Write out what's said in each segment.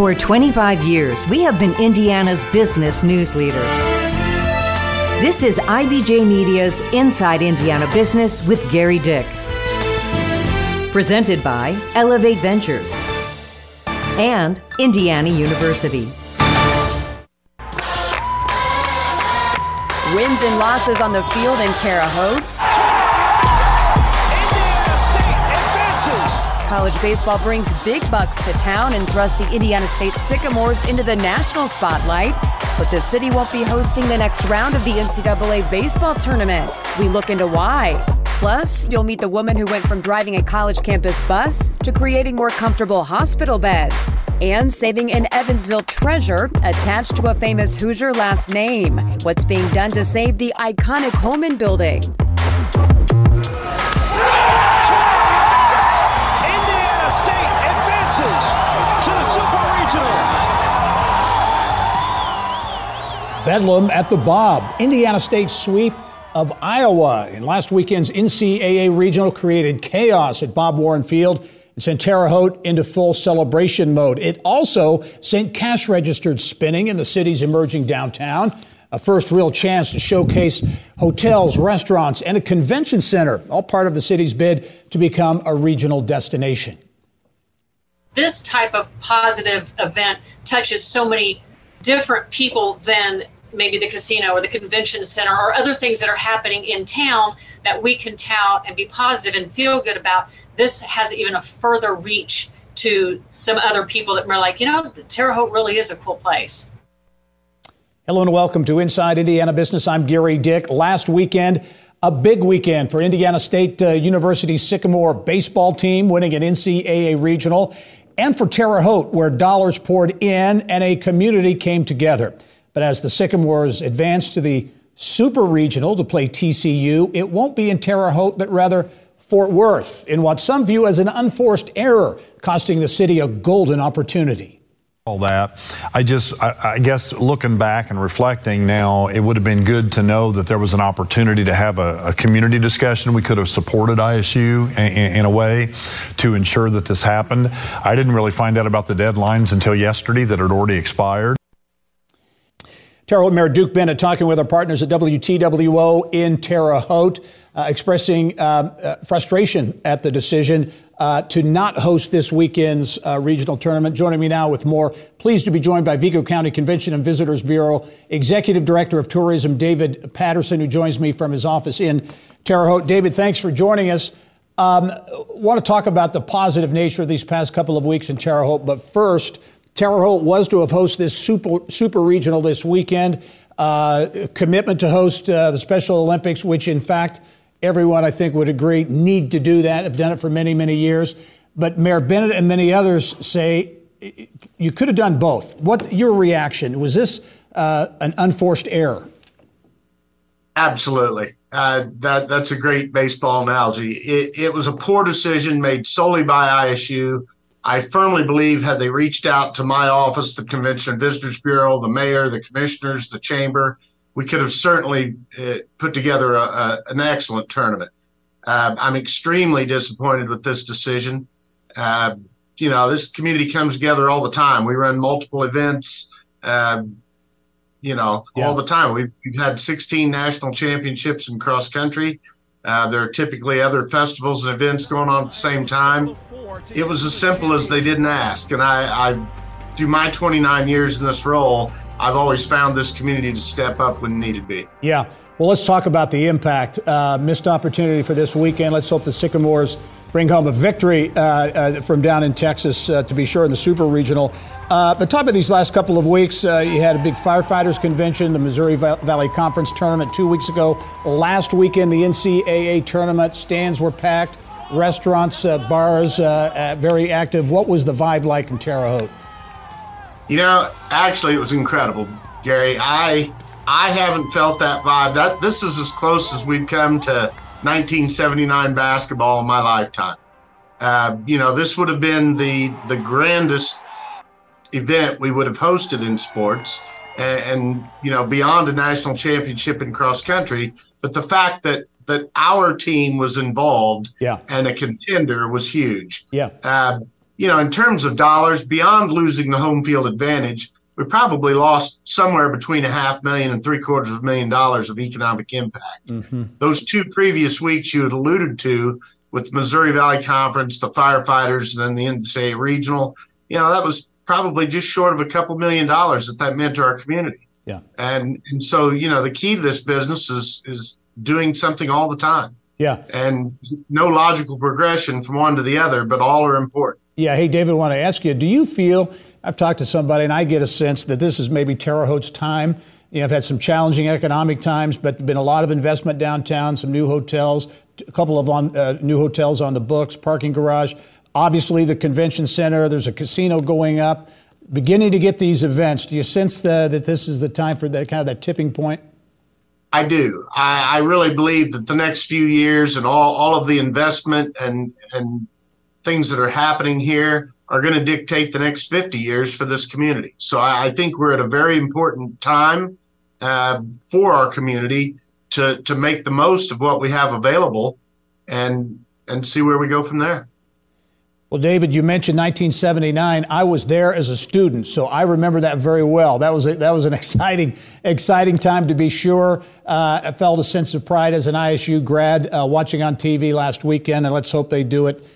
For 25 years, we have been Indiana's business news leader. This is IBJ Media's Inside Indiana Business with Gerry Dick. Presented by Elevate Ventures and Indiana University. Wins and losses on the field in Terre Haute. College baseball brings big bucks to town and thrusts the Indiana State Sycamores into the national spotlight. But the city won't be hosting the next round of the NCAA baseball tournament. We look into why. Plus, you'll meet the woman who went from driving a college campus bus to creating more comfortable hospital beds and saving an Evansville treasure attached to a famous Hoosier last name. What's being done to save the iconic Hulman building? Bedlam at the Bob. Indiana State sweep of Iowa. In last weekend's NCAA regional created chaos at Bob Warren Field and sent Terre Haute into full celebration mode. It also sent cash registers spinning in the city's emerging downtown. A first real chance to showcase hotels, restaurants, and a convention center, all part of the city's bid to become a regional destination. This type of positive event touches so many different people than maybe the casino or the convention center or other things that are happening in town that we can tout and be positive and feel good about. This has even a further reach to some other people that are like, you know, Terre Haute really is a cool place. Hello and welcome to Inside Indiana Business. I'm Gerry Dick. Last weekend, a big weekend for Indiana State uh, University Sycamore baseball team winning an NCAA regional, and for Terre Haute, where dollars poured in and a community came together. But as the Sycamores advance to the Super Regional to play TCU, it won't be in Terre Haute, but rather Fort Worth, in what some view as an unforced error, costing the city a golden opportunity all that. I just, I, I, guess, looking back and reflecting now, it would have been good to know that there was an opportunity to have a, a community discussion. We could have supported ISU in, in, a way to ensure that this happened. I didn't really find out about the deadlines until yesterday that had already expired. Terre Haute Mayor Duke Bennett talking with our partners at WTWO in Terre Haute, uh, expressing uh, uh, frustration at the decision uh, to not host this weekend's uh, regional tournament. Joining me now with more, pleased to be joined by Vigo County Convention and Visitors Bureau Executive Director of Tourism David Patterson, who joins me from his office in Terre Haute. David, thanks for joining us. Um, want to talk about the positive nature of these past couple of weeks in Terre Haute, but first. Terre Haute was to have hosted this super, super regional this weekend. Uh, commitment to host uh, the Special Olympics, which in fact everyone I think would agree need to do that. Have done it for many, many years. But Mayor Bennett and many others say you could have done both. What your reaction was? This uh, an unforced error? Absolutely. Uh, that that's a great baseball analogy. It, it was a poor decision made solely by ISU I firmly believe had they reached out to my office, the Convention and Visitors Bureau, the mayor, the commissioners, the chamber, we could have certainly uh, put together a, a, an excellent tournament. Uh, I'm extremely disappointed with this decision. Uh, you know, this community comes together all the time. We run multiple events, um, you know, yeah. all the time. We've, we've, had 16 national championships in cross country. Uh, there are typically other festivals and events going on at the same time it was as simple as they didn't ask. And I, I, through my 29 years in this role, I've always found this community to step up when needed be. Yeah. Well, let's talk about the impact. Uh, missed opportunity for this weekend. Let's hope the Sycamores bring home a victory uh, uh, from down in Texas, uh, to be sure, in the Super Regional. Uh, but talk about these last couple of weeks. Uh, you had a big firefighters convention, the Missouri Valley Conference tournament two weeks ago. Last weekend, the NCAA tournament stands were packed restaurants, bars, very active. What was the vibe like in Terre Haute? You know, actually, it was incredible, Gary. I I haven't felt that vibe. That this is as close as we've come to 1979 basketball in my lifetime. Uh, you know, this would have been the the grandest event we would have hosted in sports, and, and you know, beyond a national championship in cross country. But the fact that that our team was involved yeah. and a contender was huge. Yeah. Uh, you know, in terms of dollars, beyond losing the home field advantage, we probably lost somewhere between a half million and three quarters of a million dollars of economic impact. Mm-hmm. Those two previous weeks you had alluded to with the Missouri Valley Conference, the firefighters, and then the NCAA regional, you know, that was probably just short of a couple million dollars that that meant to our community. Yeah. And and so, you know, the key to this business is is doing something all the time. Yeah. And no logical progression from one to the other, but all are important. Yeah. Hey, David, I want to ask you, do you feel I've talked to somebody and I get a sense that this is maybe Terre Haute's time. You know, I've had some challenging economic times, but been a lot of investment downtown, some new hotels, a couple of on, uh, new hotels on the books, parking garage. Obviously, the convention center. There's a casino going up. Beginning to get these events. Do you sense the, that this is the time for that kind of that tipping point? I do. I, I really believe that the next few years and all, all of the investment and and things that are happening here are going to dictate the next 50 years for this community. So I, I think we're at a very important time uh, for our community to to make the most of what we have available and and see where we go from there. Well, David, you mentioned 1979. I was there as a student, so I remember that very well. That was a, that was an exciting, exciting time to be sure. Uh, I felt a sense of pride as an ISU grad uh, watching on TV last weekend, and let's hope they do it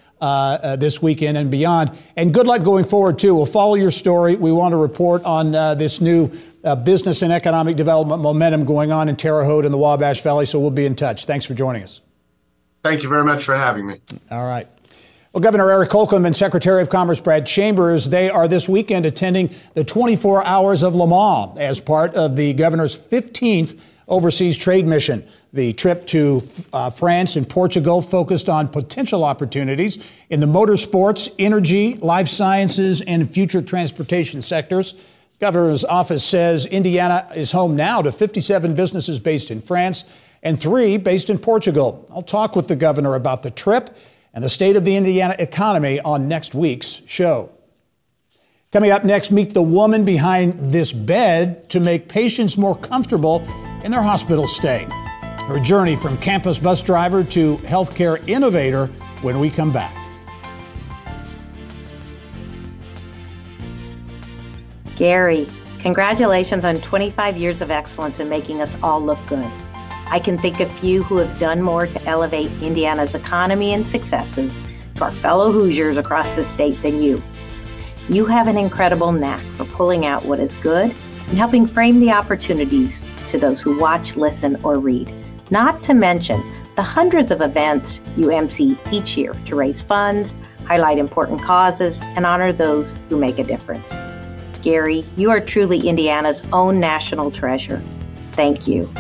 this weekend and beyond. And good luck going forward, too. We'll follow your story. We want to report on uh, this new uh, business and economic development momentum going on in Terre Haute and the Wabash Valley, so we'll be in touch. Thanks for joining us. Thank you very much for having me. All right. Well, Governor Eric Holcomb and Secretary of Commerce Brad Chambers, they are this weekend attending the 24 Hours of Le Mans as part of the governor's 15th overseas trade mission. The trip to uh, France and Portugal focused on potential opportunities in the motorsports, energy, life sciences, and future transportation sectors. Governor's office says Indiana is home now to 57 businesses based in France and three based in Portugal. I'll talk with the governor about the trip and the state of the Indiana economy on next week's show. Coming up next, meet the woman behind this bed to make patients more comfortable in their hospital stay. Her journey from campus bus driver to healthcare innovator when we come back. Gary, congratulations on 25 years of excellence in making us all look good. I can think of few who have done more to elevate Indiana's economy and successes to our fellow Hoosiers across the state than you. You have an incredible knack for pulling out what is good and helping frame the opportunities to those who watch, listen, or read. Not to mention the hundreds of events you MC each year to raise funds, highlight important causes, and honor those who make a difference. Gary, you are truly Indiana's own national treasure. Thank you.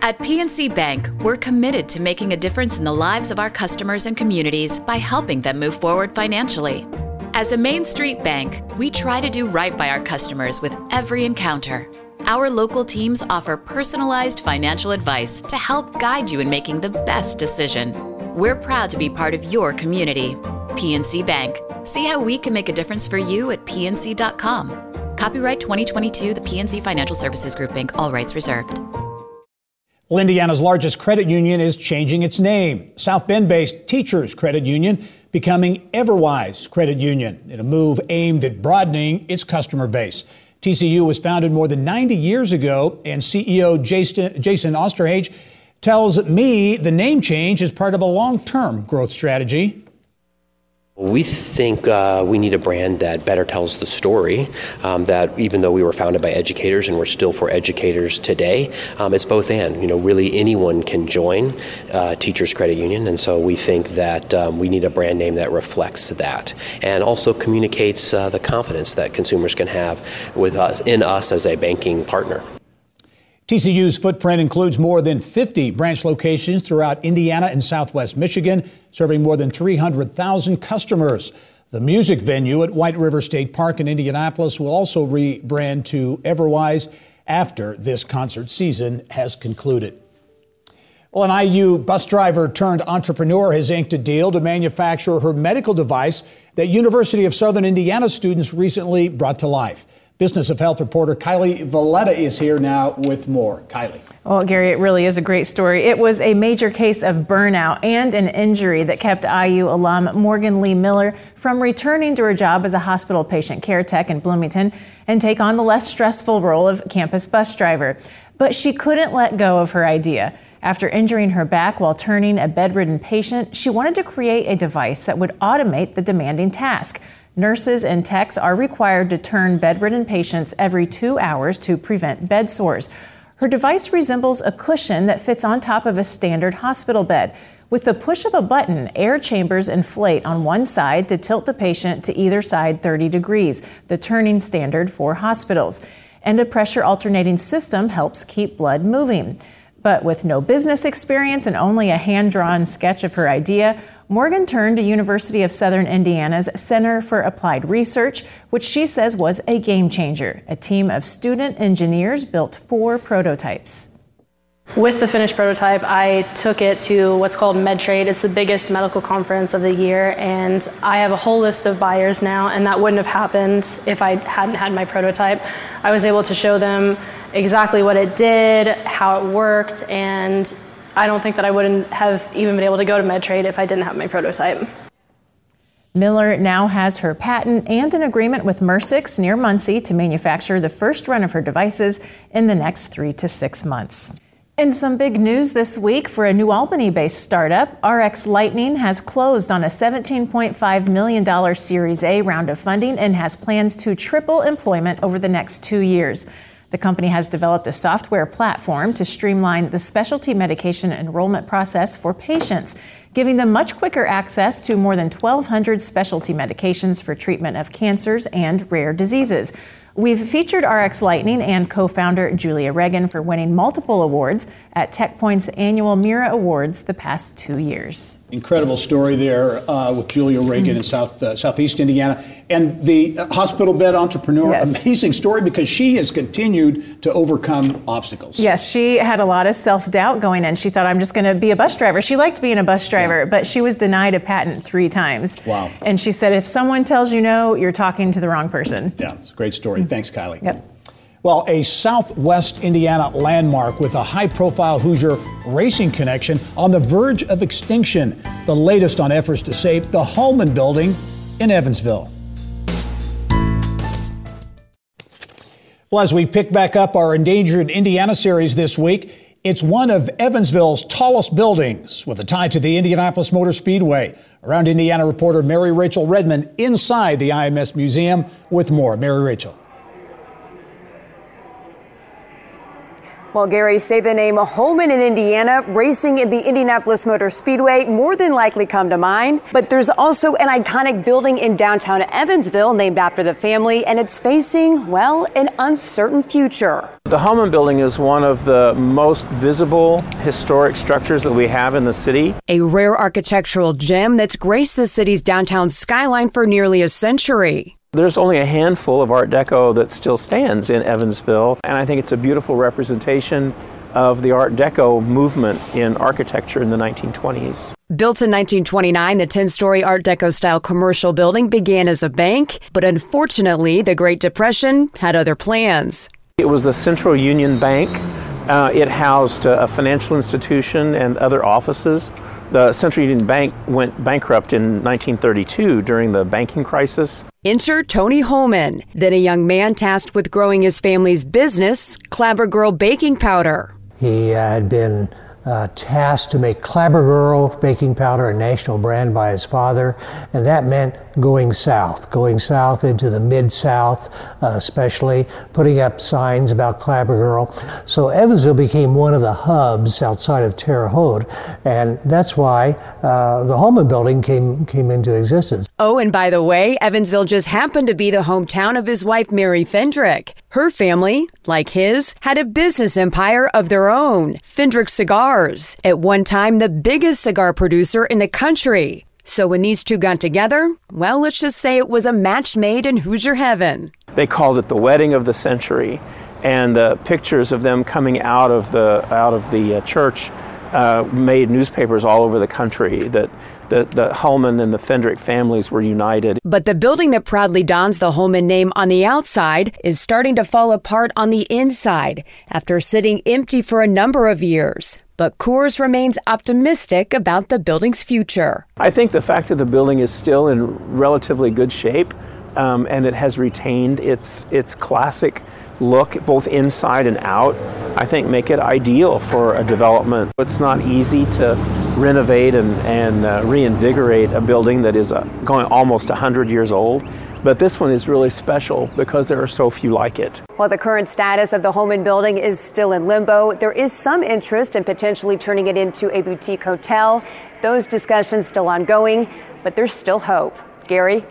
At PNC Bank, we're committed to making a difference in the lives of our customers and communities by helping them move forward financially. As a Main Street bank, we try to do right by our customers with every encounter. Our local teams offer personalized financial advice to help guide you in making the best decision. We're proud to be part of your community. PNC Bank. See how we can make a difference for you at pnc.com. Copyright 2022, the PNC Financial Services Group, Inc., all rights reserved. Well, Indiana's largest credit union is changing its name. South Bend based Teachers Credit Union becoming Everwise Credit Union in a move aimed at broadening its customer base. TCU was founded more than 90 years ago, and CEO Jason, Jason Osterhage tells me the name change is part of a long term growth strategy we think uh, we need a brand that better tells the story. Um, that even though we were founded by educators and we're still for educators today, um, it's both and. You know, really anyone can join uh, Teachers Credit Union, and so we think that um, we need a brand name that reflects that and also communicates uh, the confidence that consumers can have with us in us as a banking partner. TCU's footprint includes more than 50 branch locations throughout Indiana and southwest Michigan, serving more than 300,000 customers. The music venue at White River State Park in Indianapolis will also rebrand to Everwise after this concert season has concluded. Well, an IU bus driver turned entrepreneur has inked a deal to manufacture her medical device that University of Southern Indiana students recently brought to life. Business of Health reporter Kylie Veleta is here now with more. Kylie. Well, Gary, it really is a great story. It was a major case of burnout and an injury that kept IU alum Morgan Lee Miller from returning to her job as a hospital patient care tech in Bloomington and take on the less stressful role of campus bus driver. But she couldn't let go of her idea. After injuring her back while turning a bedridden patient, she wanted to create a device that would automate the demanding task. Nurses and techs are required to turn bedridden patients every two hours to prevent bed sores. Her device resembles a cushion that fits on top of a standard hospital bed. With the push of a button, air chambers inflate on one side to tilt the patient to either side 30 degrees, the turning standard for hospitals. And a pressure alternating system helps keep blood moving. But with no business experience and only a hand drawn sketch of her idea, Morgan turned to University of Southern Indiana's Center for Applied Research, which she says was a game changer. A team of student engineers built four prototypes. With the finished prototype, I took it to what's called MedTrade. It's the biggest medical conference of the year, and I have a whole list of buyers now, and that wouldn't have happened if I hadn't had my prototype. I was able to show them exactly what it did, how it worked, and I don't think that I wouldn't have even been able to go to MedTrade if I didn't have my prototype. Miller now has her patent and an agreement with Mursix near Muncie to manufacture the first run of her devices in the next three to six months. In some big news this week for a New Albany based startup, RX Lightning has closed on a $17.5 million Series A round of funding and has plans to triple employment over the next two years. The company has developed a software platform to streamline the specialty medication enrollment process for patients, giving them much quicker access to more than 1,200 specialty medications for treatment of cancers and rare diseases. We've featured RX Lightning and co founder Julia Regan for winning multiple awards at TechPoint's annual Mira Awards the past two years. Incredible story there uh, with Julia Regan mm-hmm. in South, uh, Southeast Indiana. And the hospital bed entrepreneur, yes. amazing story because she has continued to overcome obstacles. Yes, she had a lot of self doubt going in. She thought, I'm just going to be a bus driver. She liked being a bus driver, yeah. but she was denied a patent three times. Wow. And she said, if someone tells you no, you're talking to the wrong person. Yeah, it's a great story. Mm-hmm. Thanks, Kylie. Yep. Well, a Southwest Indiana landmark with a high profile Hoosier racing connection on the verge of extinction. The latest on efforts to save the Hulman building in Evansville. Well, as we pick back up our Endangered Indiana series this week, it's one of Evansville's tallest buildings with a tie to the Indianapolis Motor Speedway. Around Indiana reporter Mary Rachel Redmond inside the IMS Museum with more. Mary Rachel. Well, Gary, say the name Hulman in Indiana, racing in the Indianapolis Motor Speedway more than likely come to mind. But there's also an iconic building in downtown Evansville named after the family, and it's facing, well, an uncertain future. The Hulman building is one of the most visible historic structures that we have in the city. A rare architectural gem that's graced the city's downtown skyline for nearly a century. There's only a handful of Art Deco that still stands in Evansville, and I think it's a beautiful representation of the Art Deco movement in architecture in the 1920s. Built in 1929, the 10 story Art Deco style commercial building began as a bank, but unfortunately, the Great Depression had other plans. It was the Central Union Bank. Uh, it housed a financial institution and other offices the Central Union Bank went bankrupt in 1932 during the banking crisis. Enter Tony Hulman, then a young man tasked with growing his family's business, Clabber Girl Baking Powder. He had been uh, tasked to make Clabber Girl baking powder a national brand by his father, and that meant going south, going south into the mid South, uh, especially putting up signs about Clabber Girl. So Evansville became one of the hubs outside of Terre Haute, and that's why uh, the Hulman Building came came into existence. Oh, and by the way, Evansville just happened to be the hometown of his wife Mary Fendrich. Her family, like his, had a business empire of their own, Fendrich Cigars, at one time the biggest cigar producer in the country. So when these two got together, well, let's just say it was a match made in Hoosier heaven. They called it the wedding of the century, and the pictures of them coming out of the out of the uh, church uh, made newspapers all over the country that the, the Hulman and the Fendrich families were united. But the building that proudly dons the Hulman name on the outside is starting to fall apart on the inside after sitting empty for a number of years. But Coors remains optimistic about the building's future. I think the fact that the building is still in relatively good shape um, and it has retained its, its classic look both inside and out, I think make it ideal for a development. It's not easy to renovate and, and uh, reinvigorate a building that is uh, going almost 100 years old. But this one is really special because there are so few like it. While the current status of the Hulman building is still in limbo, there is some interest in potentially turning it into a boutique hotel. Those discussions still ongoing, but there's still hope. Gary?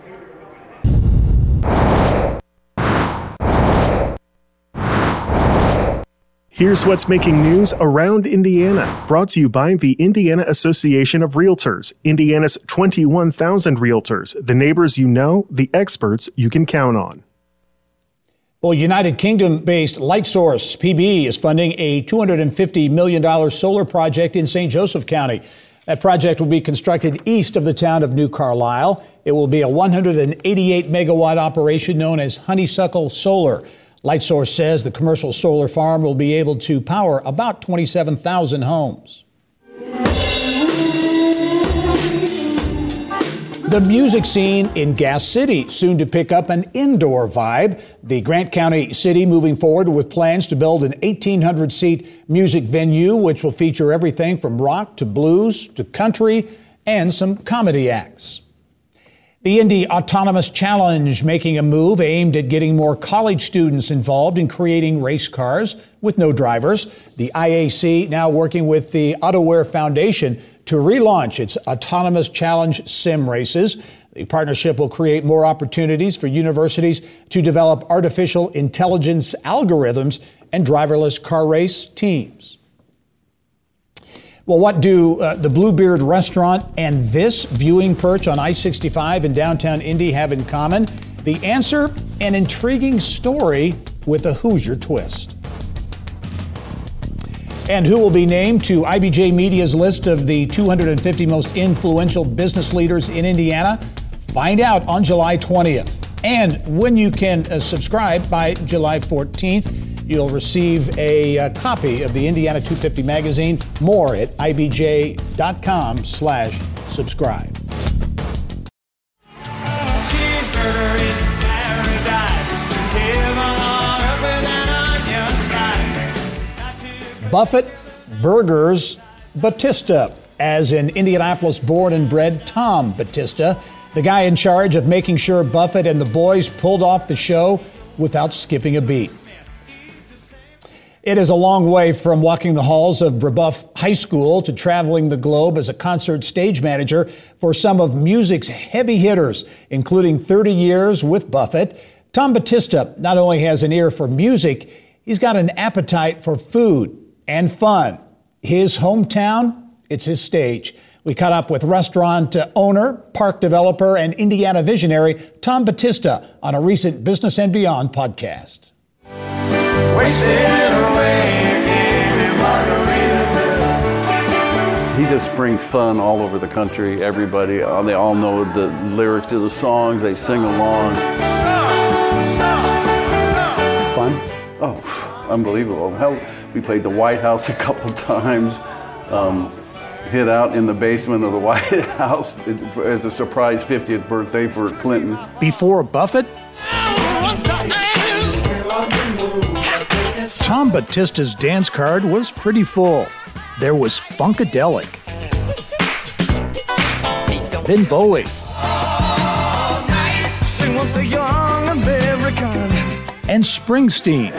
Here's what's making news around Indiana, brought to you by the Indiana Association of Realtors, Indiana's 21,000 realtors, the neighbors you know, the experts you can count on. Well, United Kingdom based Lightsource BP is funding a $250 million solar project in St. Joseph County. That project will be constructed east of the town of New Carlisle. It will be a 188 megawatt operation known as Honeysuckle Solar. Lightsource says the commercial solar farm will be able to power about 27,000 homes. The music scene in Gas City soon to pick up an indoor vibe. The Grant County City moving forward with plans to build an 1,800 seat music venue, which will feature everything from rock to blues to country and some comedy acts. The Indy Autonomous Challenge making a move aimed at getting more college students involved in creating race cars with no drivers. The IAC now working with the AutoWare Foundation to relaunch its Autonomous Challenge sim races. The partnership will create more opportunities for universities to develop artificial intelligence algorithms and driverless car race teams. Well, what do uh, the Bluebeard restaurant and this viewing perch on I 65 in downtown Indy have in common? The answer an intriguing story with a Hoosier twist. And who will be named to IBJ Media's list of the 250 most influential business leaders in Indiana? Find out on July 20th. And when you can uh, subscribe by July 14th, You'll receive a, a, uh, copy of the Indiana 250 magazine. More at ibj.com slash subscribe. Buffett Burgers Battista, as in Indianapolis born and bred Tom Battista, the guy in charge of making sure Buffett and the boys pulled off the show without skipping a beat. It is a long way from walking the halls of Brebeuf High School to traveling the globe as a concert stage manager for some of music's heavy hitters, including 30 years with Buffett. Tom Battista not only has an ear for music, he's got an appetite for food and fun. His hometown, it's his stage. We caught up with restaurant owner, park developer, and Indiana visionary Tom Battista on a recent Business and Beyond podcast. He just brings fun all over the country. Everybody, uh, they all know the lyrics to the songs. They sing along. Fun? Oh, unbelievable. Hell, we played the White House a couple times. Um, hit out in the basement of the White House as a surprise 50th birthday for Clinton. Before Buffett? Tom Battista's dance card was pretty full. There was Funkadelic. Then Bowie. And Springsteen.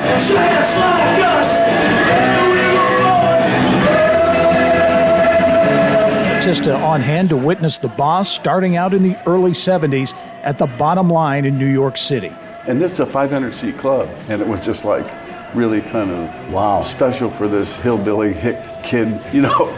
Battista on hand to witness the boss starting out in the early 70s at the bottom line in New York City. And this is a 500 seat club, and it was just like really kind of wow special for this hillbilly hick kid, you know,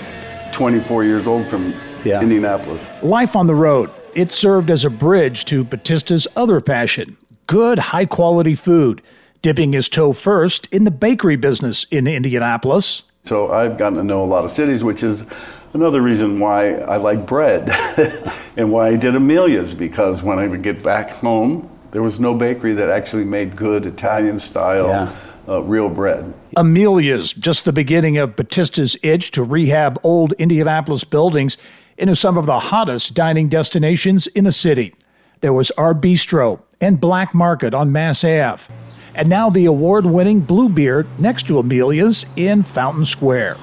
24 years old from yeah. Indianapolis. Life on the road. It served as a bridge to Battista's other passion good, high quality food, dipping his toe first in the bakery business in Indianapolis. So I've gotten to know a lot of cities, which is another reason why I like bread and why I did Amelia's because when I would get back home, there was no bakery that actually made good Italian style. Yeah. Uh, real bread. Amelia's, just the beginning of Battista's itch to rehab old Indianapolis buildings into some of the hottest dining destinations in the city. There was Our Bistro and Black Market on Mass Ave. And now the award winning Bluebeard next to Amelia's in Fountain Square.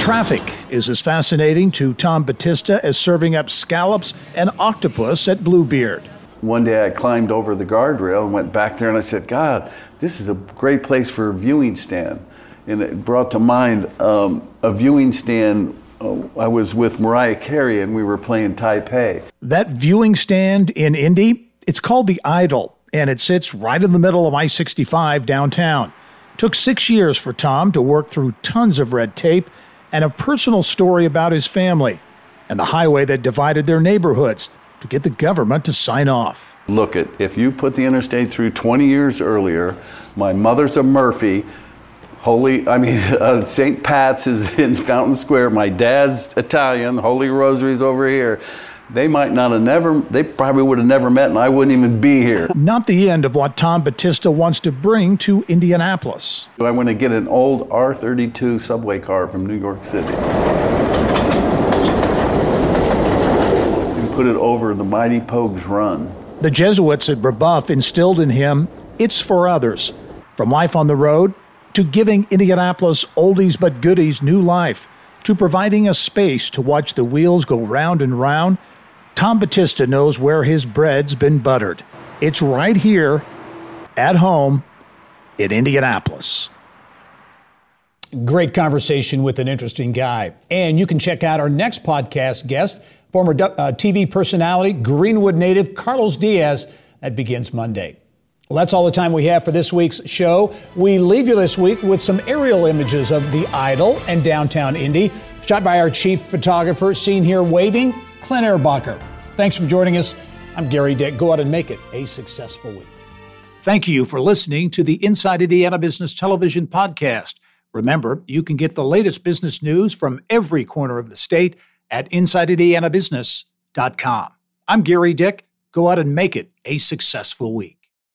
Traffic is as fascinating to Tom Battista as serving up scallops and octopus at Bluebeard. One day I climbed over the guardrail and went back there and I said, God, this is a great place for a viewing stand. And it brought to mind um, a viewing stand uh, I was with Mariah Carey and we were playing Taipei. That viewing stand in Indy, it's called the Idol, and it sits right in the middle of I 65 downtown. Took six years for Tom to work through tons of red tape and a personal story about his family and the highway that divided their neighborhoods to get the government to sign off. Look at if you put the interstate through 20 years earlier, my mother's a Murphy. Holy, I mean, uh, St. Pat's is in Fountain Square. My dad's Italian. Holy Rosary's over here they might not have never, they probably would have never met, and I wouldn't even be here. Not the end of what Tom Battista wants to bring to Indianapolis. I want to get an old R 32 subway car from New York City and put it over the mighty Pogues Run. The Jesuits at Brebeuf instilled in him it's for others. From life on the road to giving Indianapolis oldies but goodies new life to providing a space to watch the wheels go round and round Tom Battista knows where his bread's been buttered. It's right here at home in Indianapolis. Great conversation with an interesting guy. And you can check out our next podcast guest, former uh, TV personality, Greenwood native Carlos Diaz. That begins Monday. Well, that's all the time we have for this week's show. We leave you this week with some aerial images of the Idol and downtown Indy, shot by our chief photographer, seen here waving Clint Erbacher. Thanks for joining us. I'm Gerry Dick. Go out and make it a successful week. Thank you for listening to the Inside Indiana Business Television podcast. Remember, you can get the latest business news from every corner of the state at InsideIndianaBusiness.com. I'm Gerry Dick. Go out and make it a successful week.